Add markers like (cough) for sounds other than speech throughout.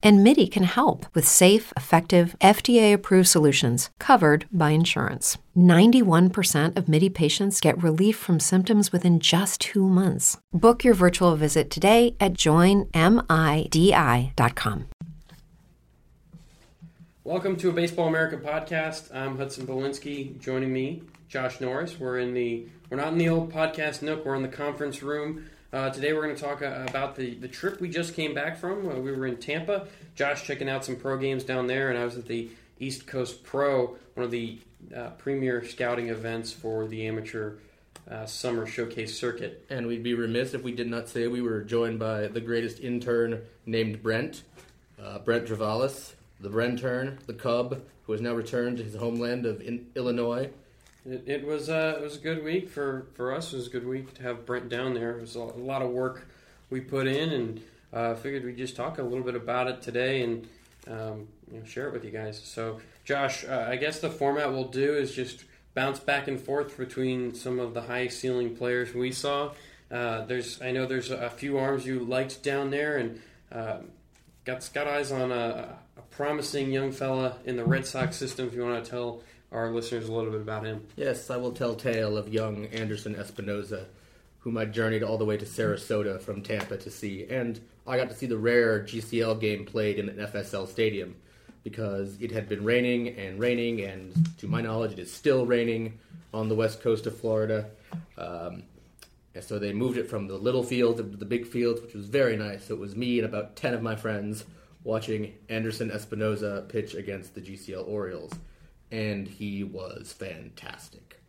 And MIDI can help with safe, effective, FDA approved solutions covered by insurance. 91% of MIDI patients get relief from symptoms within just two months. Book your virtual visit today at joinmidi.com. Welcome to a Baseball America podcast. I'm Hudson Belinsky. Joining me, Josh Norris. We're in the we're not in the old podcast nook. We're in the conference room. Uh, today we're going to talk uh, about the, the trip we just came back from. Uh, we were in Tampa. Josh checking out some pro games down there, and I was at the East Coast Pro, one of the uh, premier scouting events for the amateur uh, summer showcase circuit. And we'd be remiss if we did not say we were joined by the greatest intern named Brent, uh, Brent Travalis, the Brentern, the Cub, who has now returned to his homeland of in- Illinois. It, it was uh, it was a good week for, for us. It was a good week to have Brent down there. It was a, lot of work we put in, and uh, figured we'd just talk a little bit about it today and um, you know, share it with you guys. So, Josh, uh, I guess the format we'll do is just bounce back and forth between some of the high ceiling players we saw. Uh, there's I know there's a few arms you liked down there, and uh, got got eyes on a, a promising young fella in the Red Sox system. If you want to tell our listeners a little bit about him. Yes, I will tell tale of young Anderson Espinoza, whom I journeyed all the way to Sarasota from Tampa to see, and I got to see the rare GCL game played in an FSL stadium because it had been raining and raining, and to my knowledge, it is still raining on the west coast of Florida. Um, and so they moved it from the little field to the big field, which was very nice. So it was me and about 10 of my friends watching Anderson Espinoza pitch against the GCL Orioles and he was fantastic.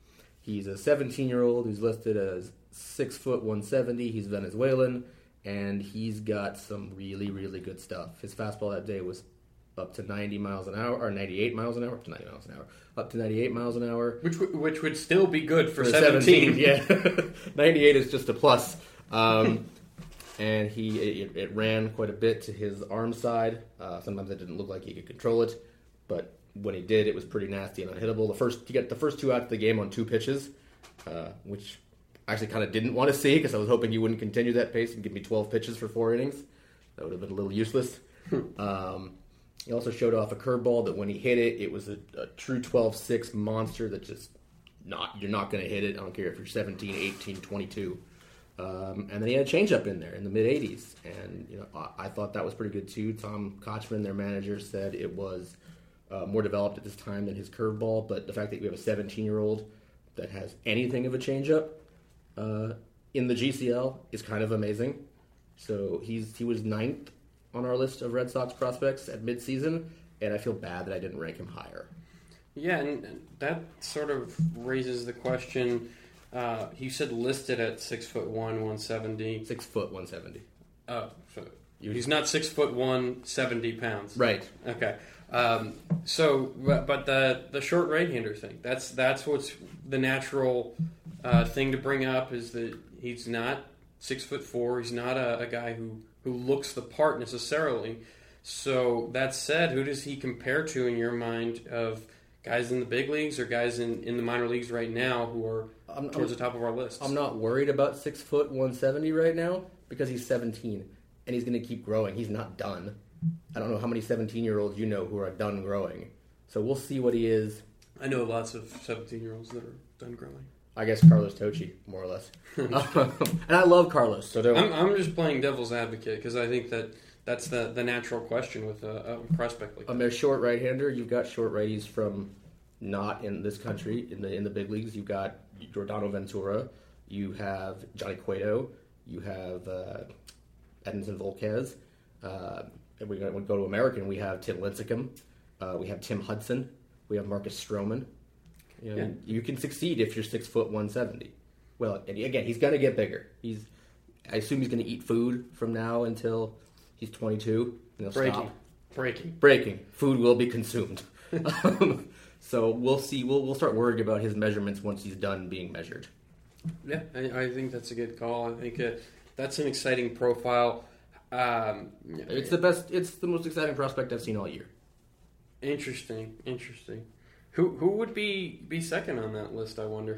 He's a 17 year old who's listed as six foot 170. He's Venezuelan, and he's got some really really good stuff. His fastball that day was up to 90 miles an hour or 98 miles an hour, up to 90 miles an hour, up to 98 miles an hour, which w- which would still be good for, for 17. 17. Yeah, (laughs) 98 is just a plus. Um, and he it, it, ran quite a bit to his arm side. Uh, sometimes it didn't look like he could control it, but when he did, it was pretty nasty and unhittable. The first he got the first two outs of the game on two pitches, uh, which I actually kind of didn't want to see because I was hoping he wouldn't continue that pace and give me 12 pitches for four innings. That would have been a little useless. um, he also showed off a curveball that when he hit it, it was a, a true 12-6 monster that just not you're not going to hit it. I don't care if you're 17, 18, 22. Um, and then he had a changeup in there in the mid 80s, and you know I, I, thought that was pretty good too. Tom Kotchman, their manager, said it was uh, more developed at this time than his curveball. But the fact that we have a 17 year old that has anything of a changeup uh, in the GCL is kind of amazing. So he's he was ninth on our list of Red Sox prospects at midseason, and I feel bad that I didn't rank him higher. Yeah, and that sort of raises the question. Uh, you said listed at six foot one, one seventy. Six foot one seventy. Oh, he's not six foot one, 70 pounds. Right. Okay. Um, so, but the the short right hander thing that's that's what's the natural uh, thing to bring up is that he's not six foot four. He's not a, a, guy who who looks the part necessarily. So that said, who does he compare to in your mind of guys in the big leagues or guys in, in the minor leagues right now who are I'm, towards I'm, the top of our list? I'm not worried about six foot one seventy right now because he's 17 and he's going to keep growing. He's not done. I don't know how many 17 year olds you know who are done growing. So we'll see what he is. I know lots of 17 year olds that are done growing. I guess Carlos Tocci, more or less. (laughs) (laughs) and I love Carlos. So don't. I'm, I'm just playing devil's advocate because I think that that's the, the natural question with a, a prospect like that. Um, there's short right hander. You've got short righties from not in this country in the in the big leagues. You've got Yordano Ventura. You have Johnny Cueto. You have uh, Edinson Volquez. Uh, we go, we go to American, we have Tim Lincecum, uh, we have Tim Hudson, we have Marcus Stroman. You, know, yeah. you can succeed if you're six foot one seventy. Well, again, he's going to get bigger. He's, I assume he's going to eat food from now until he's 22. And Breaking. Stop. Breaking. Breaking. Food will be consumed. um, (laughs) so we'll see. We'll we'll start worrying about his measurements once he's done being measured. Yeah, I, I think that's a good call. I think uh, that's an exciting profile Um, It's the best. It's the most exciting prospect I've seen all year. interesting, interesting. Who who would be be second on that list? I wonder.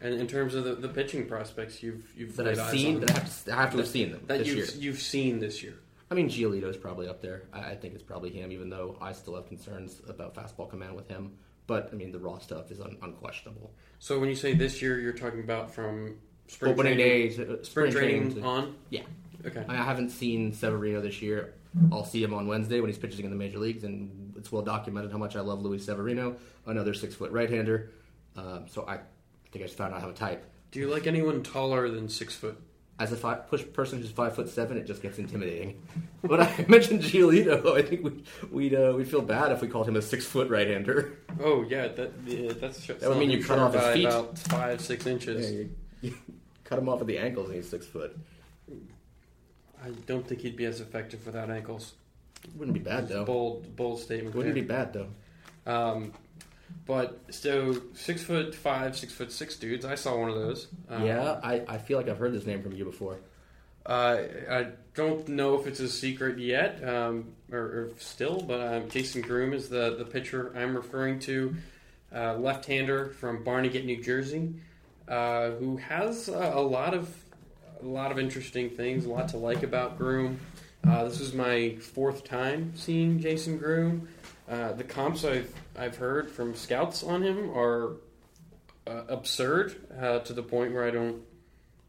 And in terms of the, the pitching prospects you've you've That I've seen. on, That I have to, I have to have seen them that this you've year. you've seen this year. I mean, Giolito is probably up there. I, I think it's probably him, even though I still have concerns about fastball command with him. But I mean, the raw stuff is un- unquestionable. So when you say this year, you're talking about from spring Opening training, day, to, uh, spring, training, to- on. Yeah. Okay. I haven't seen Severino this year. I'll see him on Wednesday when he's pitching in the major leagues, and it's well documented how much I love Luis Severino, another six foot right hander. Um, so I think I just found out I have a type. Do you like anyone taller than six foot? As a five, push person who's five foot seven, it just gets intimidating. (laughs) But I mentioned Giolito. (laughs) I think we'd we'd, uh, we'd feel bad if we called him a six foot right hander. Oh yeah, that yeah, that's That would mean you cut off his feet. about five six inches. you, (laughs) you cut him off at the ankles, and he's six foot. I don't think he'd be as effective without ankles. Wouldn't be bad a though. bold bold statement. Wouldn't there. be bad though. Um, but so six foot five, six foot six dudes. I saw one of those. Um, yeah, I, I feel like I've heard this name from you before. Uh, I don't know if it's a secret yet, um, or, or still, but um, Jason Groome is the, the pitcher I'm referring to, uh, left-hander from Barnegat, New Jersey, uh, who has a, a lot of a lot of interesting things, a lot to like about Groome. Uh, this is my fourth time seeing Jason Groome. Uh, the comps I've I've heard from scouts on him are uh, absurd uh, to the point where I don't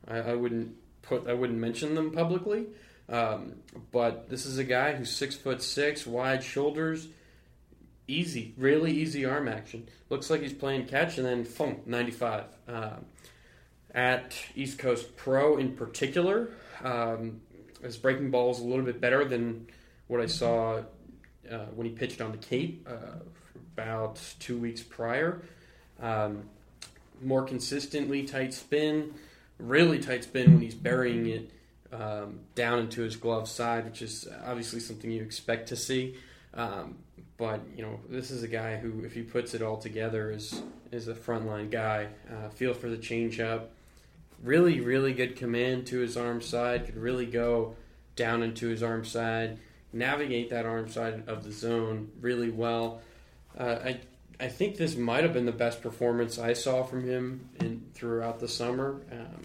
I, I wouldn't put I wouldn't mention them publicly. Um, but this is a guy who's six foot six, wide shoulders, easy, really easy arm action. Looks like he's playing catch, and then boom, ninety five. Um, at East Coast Pro in particular, um, his breaking ball is a little bit better than what I saw uh, when he pitched on the Cape uh, about two weeks prior. Um, more consistently tight spin, really tight spin when he's burying it um, down into his glove side, which is obviously something you expect to see. Um, but you know, this is a guy who, if he puts it all together, is is a frontline guy. Uh, feel for the changeup, really, really good command to his arm side. Could really go down into his arm side, navigate that arm side of the zone really well. Uh, I I think this might have been the best performance I saw from him in throughout the summer. Um,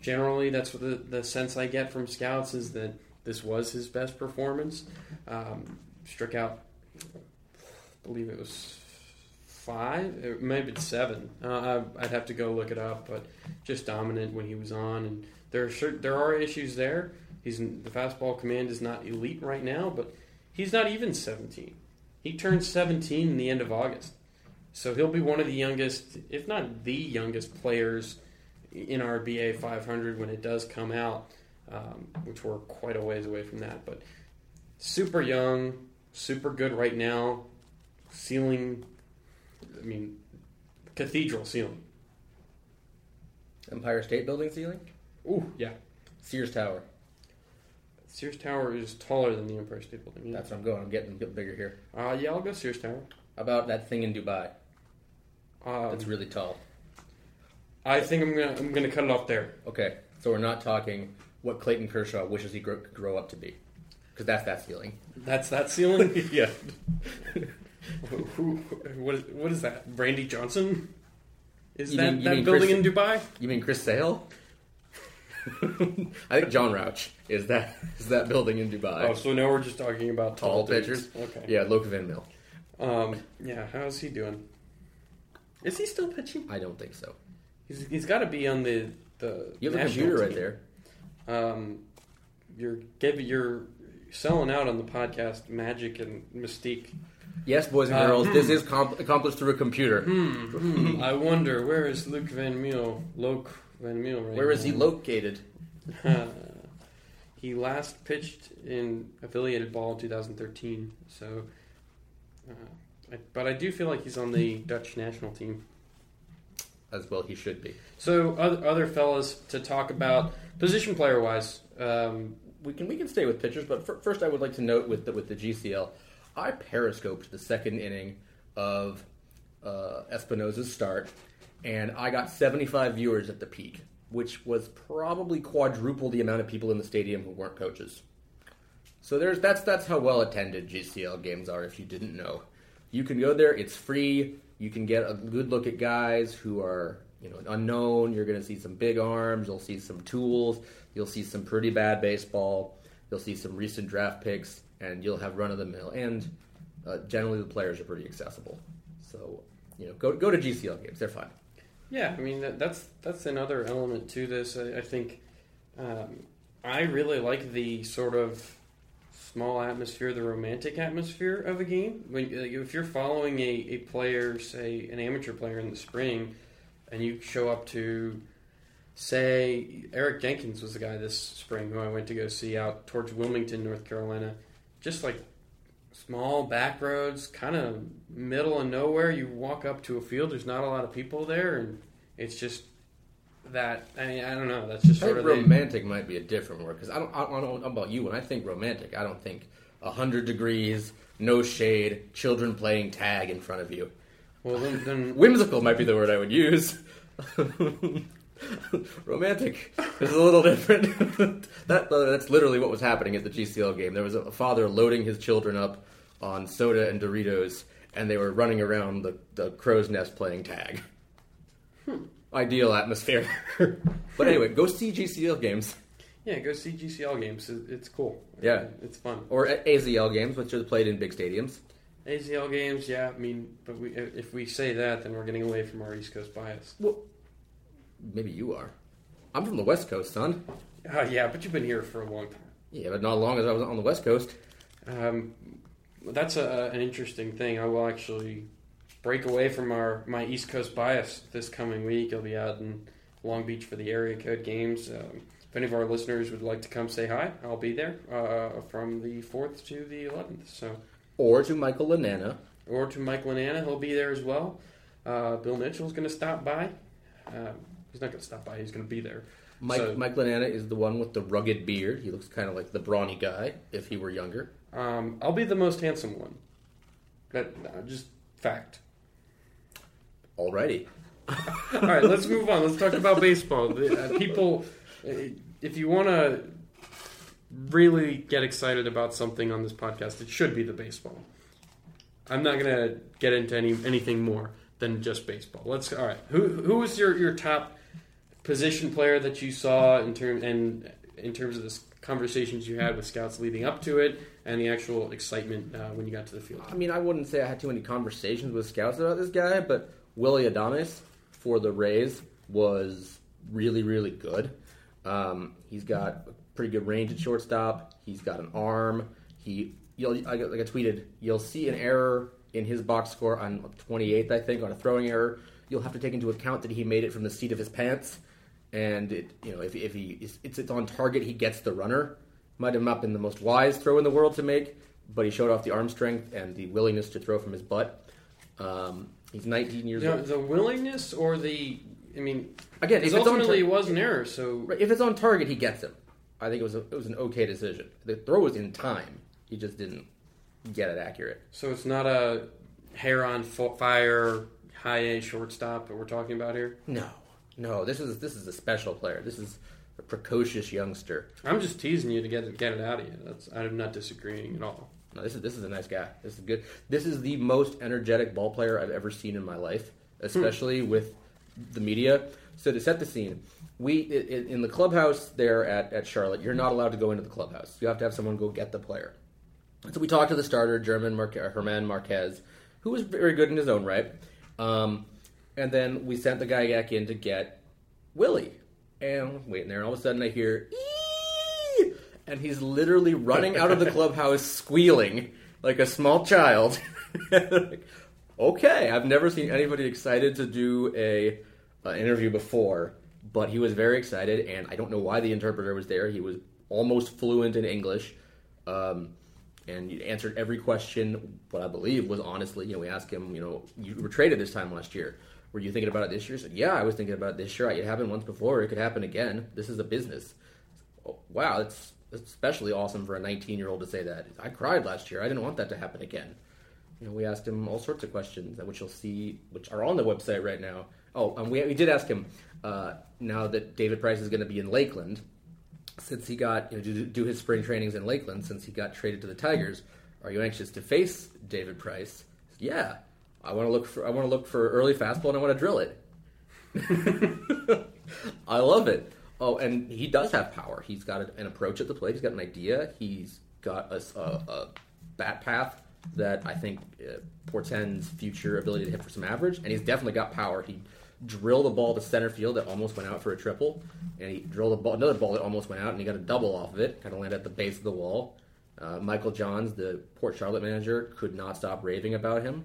generally, that's what the, the sense I get from scouts is that this was his best performance. Um, struck out, believe it was five, it may have been seven. Uh, I'd have to go look it up, but just dominant when he was on. And there are there are issues there. He's the fastball command is not elite right now, but he's not even 17. He turns 17 in the end of August. So he'll be one of the youngest, if not the youngest players in our BA 500 when it does come out, um, which we're quite a ways away from that. But super young, super good right now. Ceiling, I mean, cathedral ceiling. Empire State Building ceiling, Ooh, yeah. Sears Tower. Sears Tower is taller than the Empire State Building. That's where I'm going. I'm getting, getting bigger here. Uh, yeah, I'll go Sears Tower. How about that thing in Dubai Um, that's really tall? I think I'm gonna I'm gonna cut it off there. Okay, so we're not talking what Clayton Kershaw wishes he grow, could grow up to be, because that's that ceiling. That's that ceiling. (laughs) yeah. (laughs) who, what is what is that? Randy Johnson? Is You that mean- you that mean building Chris- in Dubai? You mean Chris Sale? (laughs) I think Jon Rauch is that is that building in Dubai. Oh, so now we're just talking about tall, Tall dudes. pitchers? Okay. Yeah, Loek Van Mil. Um. Yeah. How's he doing? Is he still pitching? I don't think so. He's, he's got to be on the the. You have a national computer right team. there. Um, you're giving you're selling out on the podcast magic and mystique. Yes, boys and Uh, girls, hmm. this is comp- accomplished through a computer. Hmm. hmm. I wonder where is Loek Van Mil? Loek Van Mil right Where is he now? located? (laughs) he last pitched in affiliated ball in 2013. So, uh, I, but I do feel like he's on the Dutch national team. As well, he should be. So, other, other fellas to talk about position player wise. Um, We can we can stay with pitchers, but fir- first I would like to note with the, with the GCL, I periscoped the second inning of uh, Espinoza's start, and I got 75 viewers at the peak, which was probably quadruple the amount of people in the stadium who weren't coaches. So there's that's that's how well attended GCL games are. If you didn't know, you can go there. It's free. You can get a good look at guys who are you know unknown. You're going to see some big arms. You'll see some tools. You'll see some pretty bad baseball. You'll see some recent draft picks, and you'll have run of the mill. And uh, generally, the players are pretty accessible. So you know, go go to GCL games. They're fun. Yeah, I mean that, that's that's another element to this. I, I think um, I really like the sort of small atmosphere, the romantic atmosphere of a game. When if you're following a, a player, say an amateur player in the spring, and you show up to say Eric Jenkins was the guy this spring who I went to go see out towards Wilmington, North Carolina, just like small back roads, kind of middle of nowhere. You walk up to a field, there's not a lot of people there, and it's just that. I mean, I don't know. That's just I sort of the- romantic might be a different word because I don't, I don't know about you. When I think romantic, I don't think hundred degrees, no shade, children playing tag in front of you. well, then, then (laughs) Whimsical might be the word I would use. (laughs) (laughs) romantic is a little different. (laughs) that uh, that's literally what was happening at the GCL game. There was a father loading his children up on soda and Doritos, and they were running around the, the crow's nest playing tag. Ideal atmosphere. (laughs) but anyway, go see GCL games. yeah, go see GCL games. It's cool. Yeah. it's fun. Or A- AZL games, which are played in big stadiums. ACL games, yeah. I mean, but we, if we say that, then we're getting away from our East Coast bias. Well, maybe you are. I'm from the West Coast, son. Uh, yeah, but you've been here for a long time. Yeah, but not as long as I was on the West Coast. Um, that's a, an interesting thing. I will actually break away from our my East Coast bias this coming week. I'll be out in Long Beach for the area code games. Um, if any of our listeners would like to come say hi, I'll be there uh, from the fourth to the eleventh. So, Or to Michael Lananna. or to Mike Lananna, he'll be there as well. Uh, Bill Mitchell's going to stop by. Um, he's not going to stop by. He's going to be there. Mike, So- Mike Lananna is the one with the rugged beard. He looks kind of like the brawny guy if he were younger. Um, I'll be the most handsome one. That uh, just fact. Alrighty. (laughs) All right, let's move on. Let's talk about baseball. The, Uh, people, uh, if you want to really get excited about something on this podcast, it should be the baseball. I'm not gonna get into any anything more than just baseball. Let's. All right. Who who was your, your top position player that you saw in term and in terms of the conversations you had with scouts leading up to it and the actual excitement uh, when you got to the field? I mean, I wouldn't say I had too many conversations with scouts about this guy, but Willy Adames for the Rays was really, really good. Um, he's got a pretty good range at shortstop. He's got an arm. He, like I tweeted, you'll see an error in his box score on 28th, I think, on a throwing error. You'll have to take into account that he made it from the seat of his pants, and it, you know, if, if he it's, it's on target, he gets the runner. Might have not been the most wise throw in the world to make, but he showed off the arm strength and the willingness to throw from his butt. Um, he's 19 years The, old. the willingness or the, I mean, Again, if ultimately tar- it was an error. So right, if it's on target, he gets him. I think it was a, it was an okay decision. The throw was in time. He just didn't get it accurate. So it's not a hair on fire, high A shortstop that we're talking about here. No, no. This is this is a special player. This is a precocious youngster. I'm just teasing you to get it, get it out of you. That's I'm not disagreeing at all. No, this is this is a nice guy. This is good. This is the most energetic ball player I've ever seen in my life, especially with the media. So to set the scene, we in the clubhouse there at, at Charlotte, you're not allowed to go into the clubhouse. You have to have someone go get the player. So we talked to the starter, German Marque- Herman Marquez, who was very good in his own right. Um, and then we sent the guy back in to get Willy. And I'm waiting there, and all of a sudden I hear, "Ee!" and he's literally running out of the (laughs) clubhouse squealing like a small child. (laughs) Like, okay, I've never seen anybody excited to do a an interview before, but he was very excited, and I don't know why the interpreter was there. He was almost fluent in English. Um, and he answered every question. What I believe was honestly, you know, we asked him, you know, you were traded this time last year. Were you thinking about it this year? He said, yeah, I was thinking about it this year. It happened once before. It could happen again. This is a business. Oh, wow, that's especially awesome for a 19 year old to say that. I cried last year. I didn't want that to happen again. You know, we asked him all sorts of questions, which you'll see, which are on the website right now. Oh, we, we did ask him uh, now that David Price is going to be in Lakeland. since he got you know, do his spring trainings in Lakeland, since he got traded to the Tigers, are you anxious to face David Price? Yeah, I want to look for I want to look for early fastball and I want to drill it. (laughs) I love it. Oh, and he does have power. He's got an approach at the plate. He's got an idea. He's got a, a, a bat path that I think uh, portends future ability to hit for some average, and he's definitely got power. He drilled a ball to center field that almost went out for a triple, and he drilled a ball, another ball that almost went out, and he got a double off of it, kind of landed at the base of the wall. Uh, Michael Johns, the Port Charlotte manager, could not stop raving about him.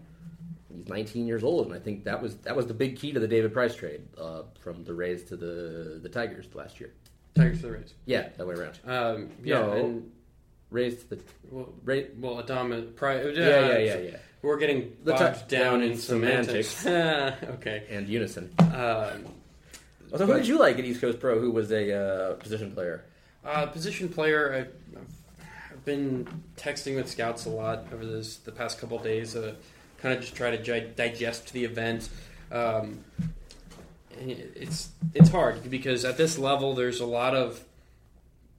He's 19 years old, and I think that was that was the big key to the David Price trade uh, from the Rays to the the Tigers last year. Tigers to the Rays. Yeah, that way around. Um, yeah, No. and Rays to the well, Ray. well, Adama, Price. Yeah, yeah, yeah, yeah. We're getting bogged down down in in semantics. (laughs) okay. And Unison. Um, So who did you like at East Coast Pro? Who was a uh, position player? Uh, position player, I, I've been texting with scouts a lot over this the past couple of days. Uh, kind of just try to digest the event. Um, it's it's hard because at this level, there's a lot of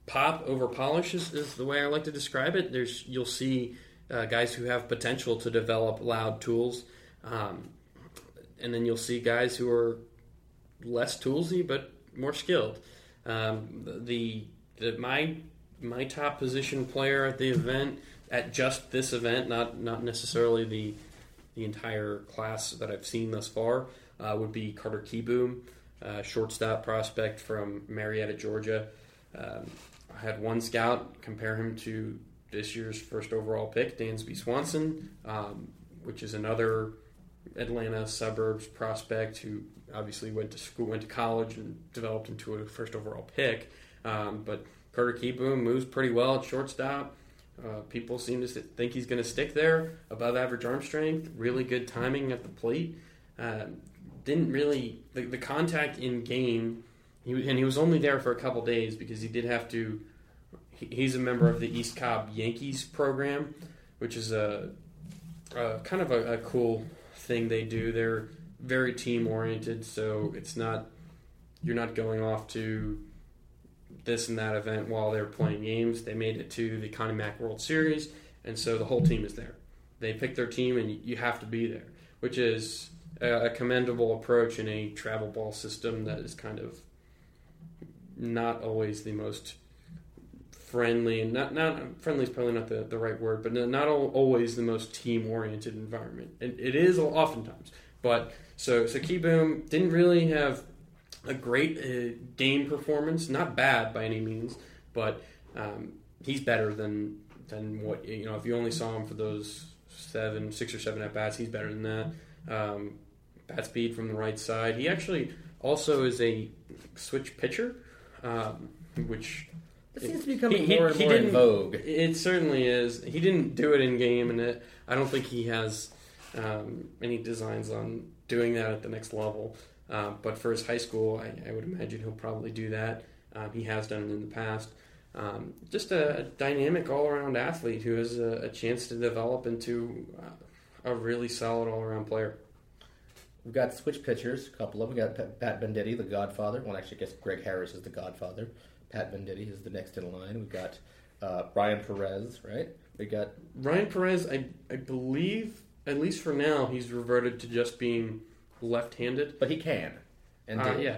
pop over polish is, is the way I like to describe it. There's you'll see uh, guys who have potential to develop loud tools, um, and then you'll see guys who are less toolsy but more skilled. Um, the, the my my top position player at the event at just this event, not not necessarily the the entire class that I've seen thus far, uh, would be Carter Kieboom, uh, shortstop prospect from Marietta, Georgia. Um, I had one scout compare him to this year's first overall pick, Dansby Swanson, um, which is another Atlanta suburbs prospect who obviously went to school, went to college, and developed into a first overall pick. Um, but Carter Kieboom moves pretty well at shortstop. Uh, people seem to think he's going to stick there. Above average arm strength, really good timing at the plate. Um, didn't really the, the contact in game, he, and he was only there for a couple days because he did have to. He, he's a member of the East Cobb Yankees program, which is a, a kind of a, a cool thing they do. They're very team oriented, so it's not you're not going off to this and that event while they're playing games. They made it to the Connie Mack World Series, and so the whole team is there. They pick their team, and you have to be there, which is a, commendable approach in a travel ball system that is kind of not always the most friendly and not not friendly is probably not the, the right word, but not always the most team oriented environment. And it is oftentimes, but so so Kieboom didn't really have a great uh, game performance. Not bad by any means, but um, he's better than than what you know. If you only saw him for those seven, six or seven at bats, he's better than that. Um, bat speed from the right side. He actually also is a switch pitcher, um, which It seems to be He- he- more and he more in vogue. it certainly is. He didn't do it in game, and it, I don't think he has um, any designs on doing that at the next level. Uh, but for his high school, I, I would imagine he'll probably do that. Um, he has done it in the past. Um, just a, a dynamic all-around athlete who has a, a chance to develop into uh, a really solid all-around player. We've got switch pitchers, a couple of them. We got Pat- Venditte, the Godfather. Well, actually, I guess Greg Harris is the Godfather. Pat Venditte is the next in line. We've got uh, Brian Perez, right? We got Ryan Perez, I, I believe, at least for now, he's reverted to just being left-handed. but he can, and Uh, yeah,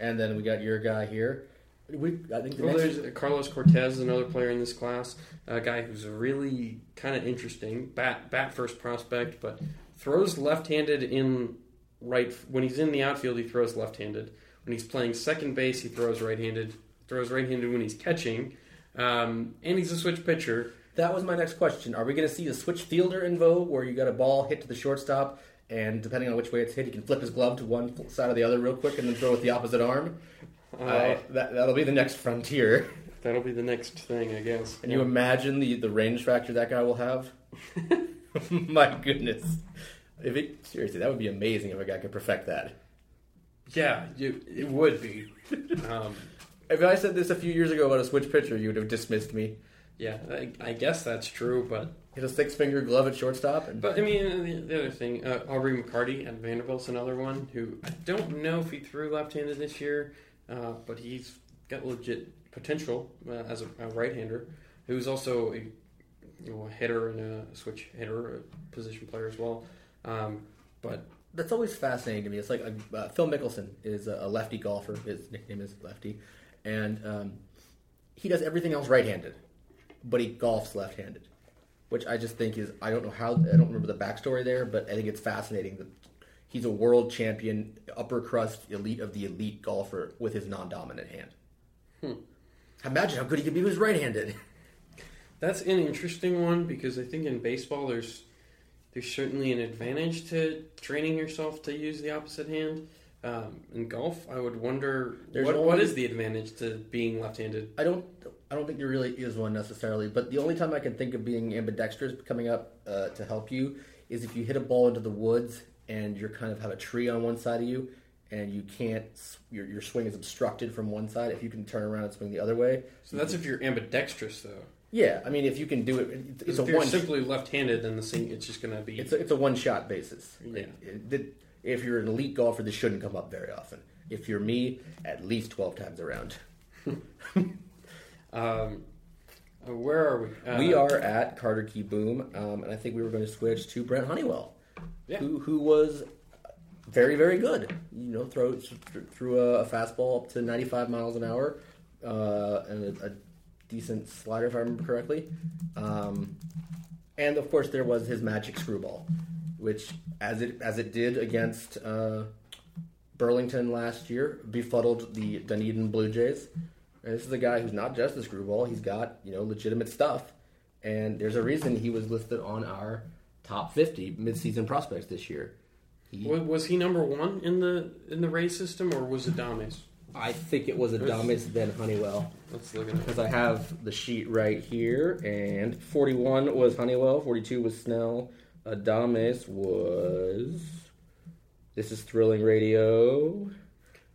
And then we got your guy here. We I think the Well, next there's Carlos Cortes, is another player in this class, a guy who's really kind of interesting. Bat bat first prospect, but throws left-handed in right when he's in the outfield. He throws left-handed. When he's playing second base, he throws right-handed. Throws right-handed when he's catching, um, and he's a switch pitcher. That was my next question. Are we going to see a switch fielder in vogue where you got a ball hit to the shortstop, and depending on which way it's hit, he can flip his glove to one side or the other real quick and then throw with the opposite arm? Uh, I- that, that'll be the next frontier. (laughs) that'll be the next thing, I guess. Can you imagine the, the range factor that guy will have? (laughs) (laughs) my goodness. If it, seriously, that would be amazing if a guy could perfect that. Yeah, you, it would be. Um, If I said this a few years ago about a switch pitcher, you would have dismissed me. yeah, I, I guess that's true, but Hit a six finger glove at shortstop, and But I mean, the, the other thing, uh, Aubrey McCarty at Vanderbilt's another one who I don't know if he threw left-handed this year, uh, but he's got legit potential uh, as a, a right-hander. He was also a, you know, a hitter and a switch hitter, a position player as well. Um, but That's always fascinating to me. It's like uh, Phil Mickelson is a lefty golfer. His nickname is Lefty, and um, he does everything else right-handed, but he golfs left-handed, which I just think is I don't know how I don't remember the backstory there, but I think it's fascinating that he's a world champion, upper crust elite of the elite golfer with his non-dominant hand. Hmm. Imagine how good he could be with his right-handed. That's an interesting one because I think in baseball there's there's certainly an advantage to training yourself to use the opposite hand. Um, in golf, I would wonder There's what, what only- is the advantage to being left-handed. I don't. I don't think there really is one necessarily. But the only time I can think of being ambidextrous coming up uh, to help you is if you hit a ball into the woods and you're kind of have a tree on one side of you and you can't. Your your swing is obstructed from one side. If you can turn around and swing the other way, So that's if you're ambidextrous, though. yeah. I mean, if you can do it, it's- a if you're one. simply left-handed, then the same it's just going to be. It's a, it's a one shot basis. Yeah. It- it- if you're an elite golfer, this shouldn't come up very often. If you're me, at least twelve times around. (laughs) um, where are we? Uh, we are at Carter Kieboom, um, and I think we were going to switch to Brent Honeywell, Yeah. who who was very very good. You know, throw threw a, a fastball up to 95 miles an hour uh, and a, a decent slider, if I remember correctly. Um, and of course, there was his magic screwball, which as it as it did against uh, Burlington last year, befuddled the Dunedin Blue Jays. And this is a guy who's not just a screwball; he's got you know legitimate stuff. And there's a reason he was listed on our top 50 midseason prospects this year. He, Was, was he number one in the in the Ray system, or was it Dames? I think it was Adames then Honeywell. Let's look at it. Because I have the sheet right here, and 41 was Honeywell, 42 was Snell, Adames was. This is Thrilling Radio.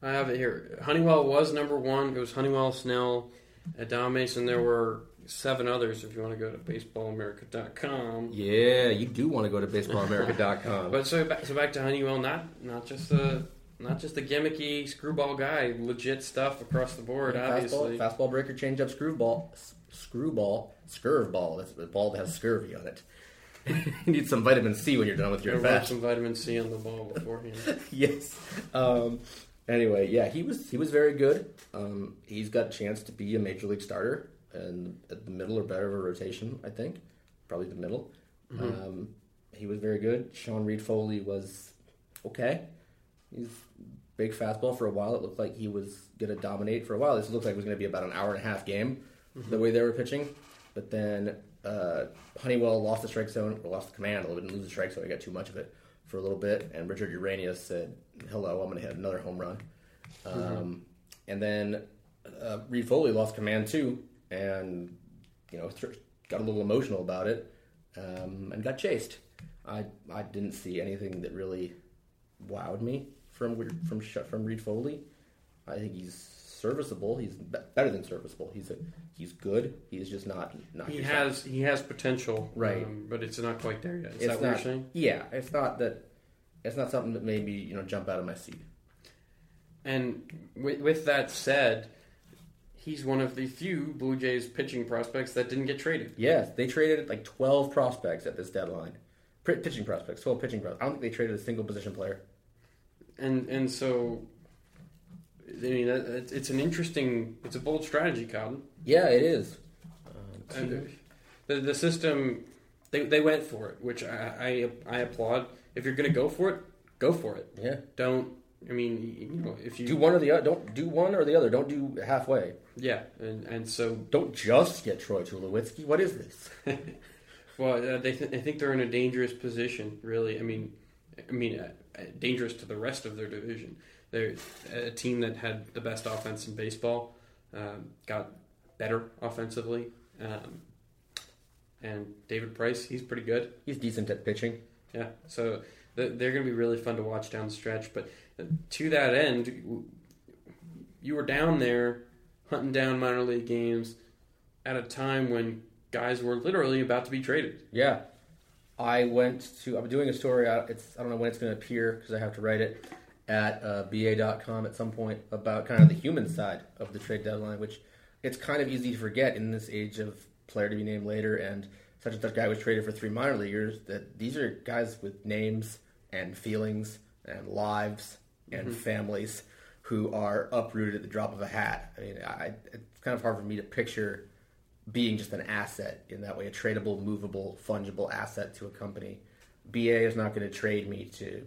I have it here. Honeywell was number one. It was Honeywell, Snell, Adames, and there were seven others. If you want to go to baseballamerica.com. Yeah, you do want to go to baseballamerica.com. (laughs) But so back, so back to Honeywell, not not just the not just a gimmicky screwball guy, legit stuff across the board. Obviously, fastball, fastball breaker, changeup, screwball, screwball, scurve ball. That's a ball that has scurvy on it. You (laughs) need some vitamin C when you're done with your rub fast. some vitamin C on the ball beforehand. (laughs) yes. Um, anyway, yeah, he was he was very good. Um, he's got a chance to be a major league starter and at the middle or better of a rotation. I think probably the middle. Um, he was very good. Sean Reid-Foley was okay. He's big fastball for a while. It looked like he was going to dominate for a while. This looked like it was going to be about an hour and a half game, the way they were pitching. But then uh, Honeywell lost the strike zone, or lost the command a little bit, and lose the strike zone. He got too much of it for a little bit. And Richard Urena said, "Hello, I'm going to hit another home run." Um, and then uh, Reid-Foley lost command too, and you know got a little emotional about it, um, and got chased. I I didn't see anything that really wowed me from from from Reid-Foley. I think he's serviceable. He's better than serviceable. He's a he's good. He's just not not. He has he has potential, Right. Um, but it's not quite there yet. Is It's that what not, you're saying? Yeah, it's not that. It's not something that made me you know jump out of my seat. And with, with that said, he's one of the few Blue Jays pitching prospects that didn't get traded. Yes, they traded like twelve prospects at this deadline. P- pitching prospects, twelve pitching prospects. I don't think they traded a single position player. and and so I mean it's it's an interesting it's a bold strategy, Cotton. Yeah, it is. And the the system they they went for it, which I I, I applaud. If you're going to go for it, go for it. yeah, Don't I mean you know if you do one or the other. Don't do one or the other. Don't do halfway. yeah and and so Don't just get Troy Tulowitzki. What is this? (laughs) well uh, they th- they think they're in a dangerous position. Really, I mean I mean uh, uh, dangerous to the rest of their division. They're a team that had the best offense in baseball, um, got better offensively. Um, and David Price, he's pretty good. He's decent at pitching. Yeah, so they're going to be really fun to watch down the stretch. But uh, to that end, you were down there hunting down minor league games at a time when guys were literally about to be traded. Yeah, I went to. I'm doing a story. It's I don't know when it's going to appear because I have to write it at uh, ba.com at some point about kind of the human side of the trade deadline, which it's kind of easy to forget in this age of player to be named later and such and such guy was traded for three minor leaguers that these are guys with names and feelings and lives and Mm-hmm. families who are uprooted at the drop of a hat. I mean, I, it's kind of hard for me to picture being just an asset in that way, a tradable, movable, fungible asset to a company. BA is not going to trade me to,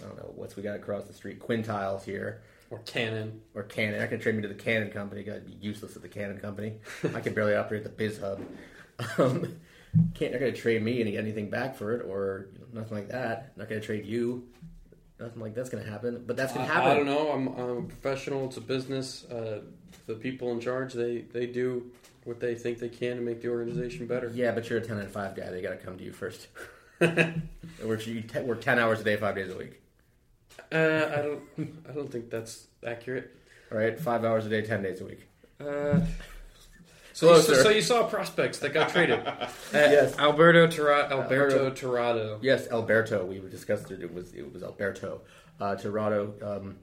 I don't know, what's we got across the street, Quintiles here Or Canon. or Canon. I can trade me to the Canon company. I'd be useless at the Canon company. (laughs) I can barely operate the Biz Hub. Um, can't not going to trade me and get anything back for it, or you know, nothing like that. Not going to trade you. Nothing like that's going to happen. But that's gonna happen. I don't know. I'm, I'm a professional. It's a business. Uh, the people in charge, they, they do what they think they can to make the organization better. Yeah, but you're a ten and five guy. They got to come to you first. (laughs) we're, you te- we're ten hours a day, five days a week. Uh, I don't. (laughs) I don't think that's accurate. All right, five hours a day, ten days a week. Uh, so, you, so, so you saw prospects that got traded. (laughs) Uh, Yes. Alberto Tirado. Alberto Alberto. Tirado. Yes, Alberto. We discussed it. It was it was Alberto uh, Tirado. Um,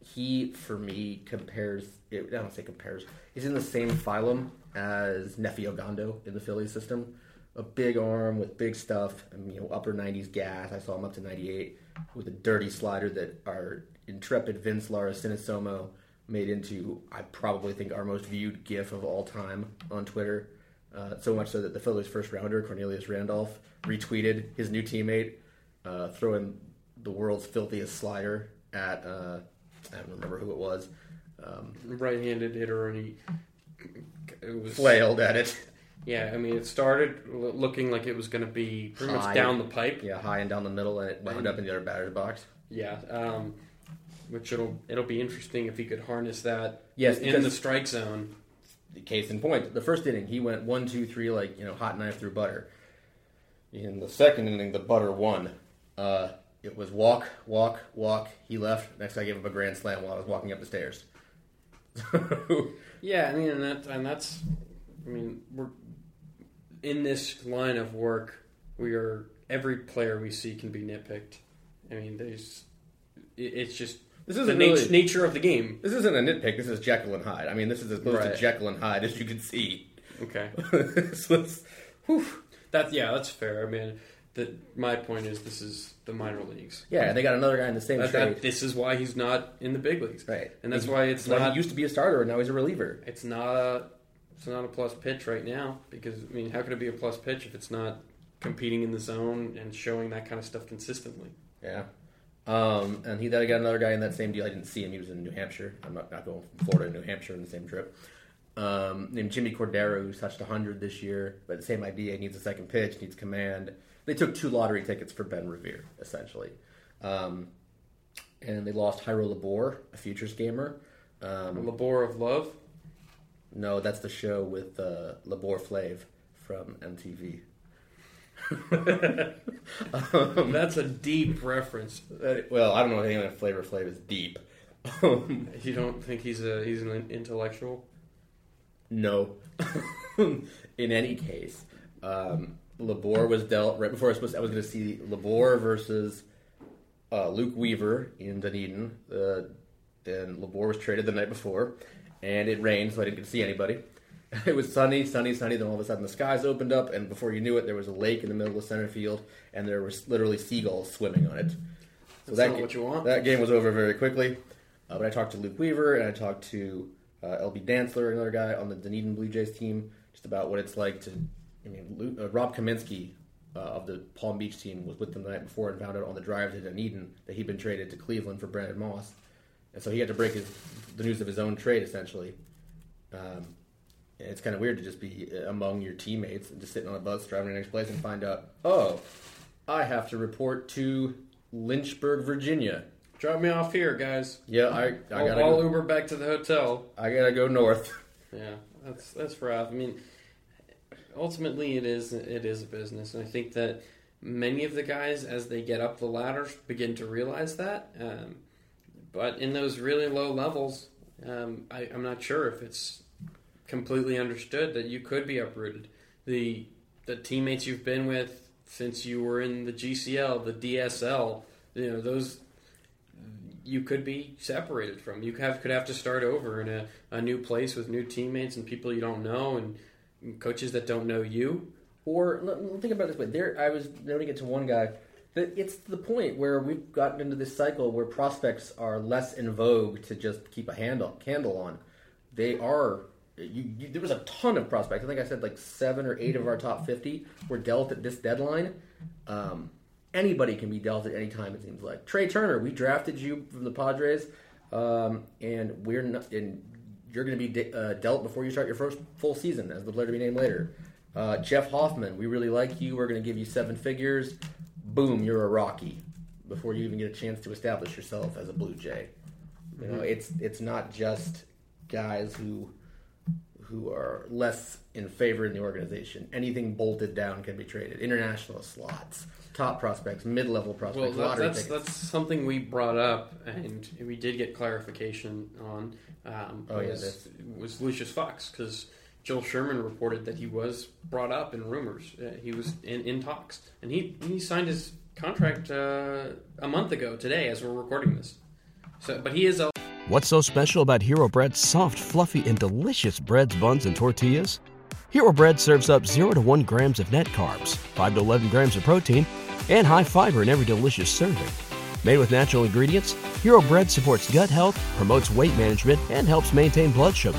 he, for me, compares. I don't say compares. He's in the same phylum as Nefi Ogando in the Philly system. A big arm with big stuff. I mean, you know, upper '90s gas. I saw him up to '98 with a dirty slider that our intrepid Vince Lara-Cinisomo made into. I probably think our most viewed GIF of all time on Twitter. Uh, so much so that the Phillies' first rounder, Cornelius Randolph, retweeted his new teammate, uh, throwing the world's filthiest slider at, uh, I don't remember who it was, um, Right-handed hitter, and he. It was flailed at it. Yeah, I mean, it started looking like it was going to be pretty High. much down the pipe. Yeah, high and down the middle, and it wound up in the other batter's box. Yeah, um, which it'll it'll be interesting if he could harness that Yes, in the strike zone. Case in point, the first inning, he went one, two, three, like, you know, hot knife through butter. In the second inning, the butter won. Uh, it was walk, walk, walk. He left. Next, I gave him a grand slam while I was walking up the stairs. (laughs) Yeah, I mean, and that and that's, I mean, we're in this line of work. We are every player we see can be nitpicked. I mean, there's it's just This isn't nat- really- nature of the game. This isn't a nitpick. This is Jekyll and Hyde. I mean, this is as close Right. to Jekyll and Hyde as you can see. Okay, (laughs) so it's, whew. that yeah, that's fair. I mean, that my point is this is the minor leagues. Yeah, they got another guy in the same That, trade. that, this is why he's not in the big leagues. right, and that's why it's not- He used to be a starter, and now he's a reliever. It's not a it's not a plus pitch right now because I mean, how could it be a plus pitch if it's not competing in the zone and showing that kind of stuff consistently? Yeah. Um, and he then got another guy in that same deal. I didn't see him. He was in New Hampshire. I'm not, not going from Florida to New Hampshire in the same trip. Um, named Jimmy Cordero, who's touched 100 this year. But the same idea. He needs a second pitch, needs command. They took two lottery tickets for Ben Revere, essentially. Um, and they lost Jairo Labourt, a futures gamer. Um, Labor of Love. No, that's the show with uh, Labor Flav from MTV. Um, (laughs) That's a deep reference. Uh, well, I don't know if anyone at Flavor Flav is deep. Um, (laughs) You don't think he's a he's an intellectual? No. (laughs) In any case, um, Labourt was dealt right before I was supposed. I was going to see Labourt versus uh, Luke Weaver in Dunedin. Uh, and Labourt was traded the night before, and it rained, so I didn't get to see anybody. (laughs) It was sunny, sunny, sunny. Then all of a sudden, the skies opened up, and before you knew it, there was a lake in the middle of center field, and there was literally seagulls swimming on it. So That's not ga- what you want. That game was over very quickly. Uh, but I talked to Luke Weaver and I talked to uh, LB Dantzler, another guy on the Dunedin Blue Jays team, just about what it's like to. I mean, Luke, uh, Rob Kaminsky uh, of the Palm Beach team was with them the night before and found out on the drive to Dunedin that he'd been traded to Cleveland for Brandon Moss, and so he had to break his, the news of his own trade essentially. Um, it's kind of weird to just be among your teammates and just sitting on a bus driving to the next place and find out, oh, I have to report to Lynchburg, Virginia. Drop me off here, guys. Yeah, I, I I'll, gotta I'll go, Uber back to the hotel. I gotta go north. (laughs) Yeah, that's that's rough. I mean, ultimately, it is it is a business, and I think that many of the guys, as they get up the ladder, begin to realize that. Um, but in those really low levels, um, I, I'm not sure if it's completely understood that you could be uprooted. The the teammates you've been with since you were in the GCL, the DSL, you know those you could be separated from. You have could have to start over in a, a new place with new teammates and people you don't know and coaches that don't know you. Or think about it this way: there, I was noting it to one guy it's the point where we've gotten into this cycle where prospects are less in vogue to just keep a handle candle on. They are. You, you, there was a ton of prospects. I think I said like seven or eight of our top fifty were dealt at this deadline. Um, anybody can be dealt at any time. It seems like Trea Turner. We drafted you from the Padres, um, and we're not. And you're going to be de- uh, dealt before you start your first full season as the player to be named later. Uh, Jeff Hoffman, we really like you. We're going to give you seven figures. Boom, you're a Rocky before you even get a chance to establish yourself as a Blue Jay. You know, it's it's not just guys who who are less in favor in the organization. Anything bolted down can be traded. International slots, top prospects, mid-level prospects. Well, that, that's that's something we brought up, and we did get clarification on. Um, oh was, yeah, was Lucius Fox because Joel Sherman reported that he was brought up in rumors. Uh, he was in, in talks, and he he signed his contract uh, a month ago today, as we're recording this. So, but he is a. What's so special about Hero Bread's soft, fluffy, and delicious breads, buns, and tortillas? Hero Bread serves up zero to one grams of net carbs, five to eleven grams of protein, and high fiber in every delicious serving. Made with natural ingredients, Hero Bread supports gut health, promotes weight management, and helps maintain blood sugar.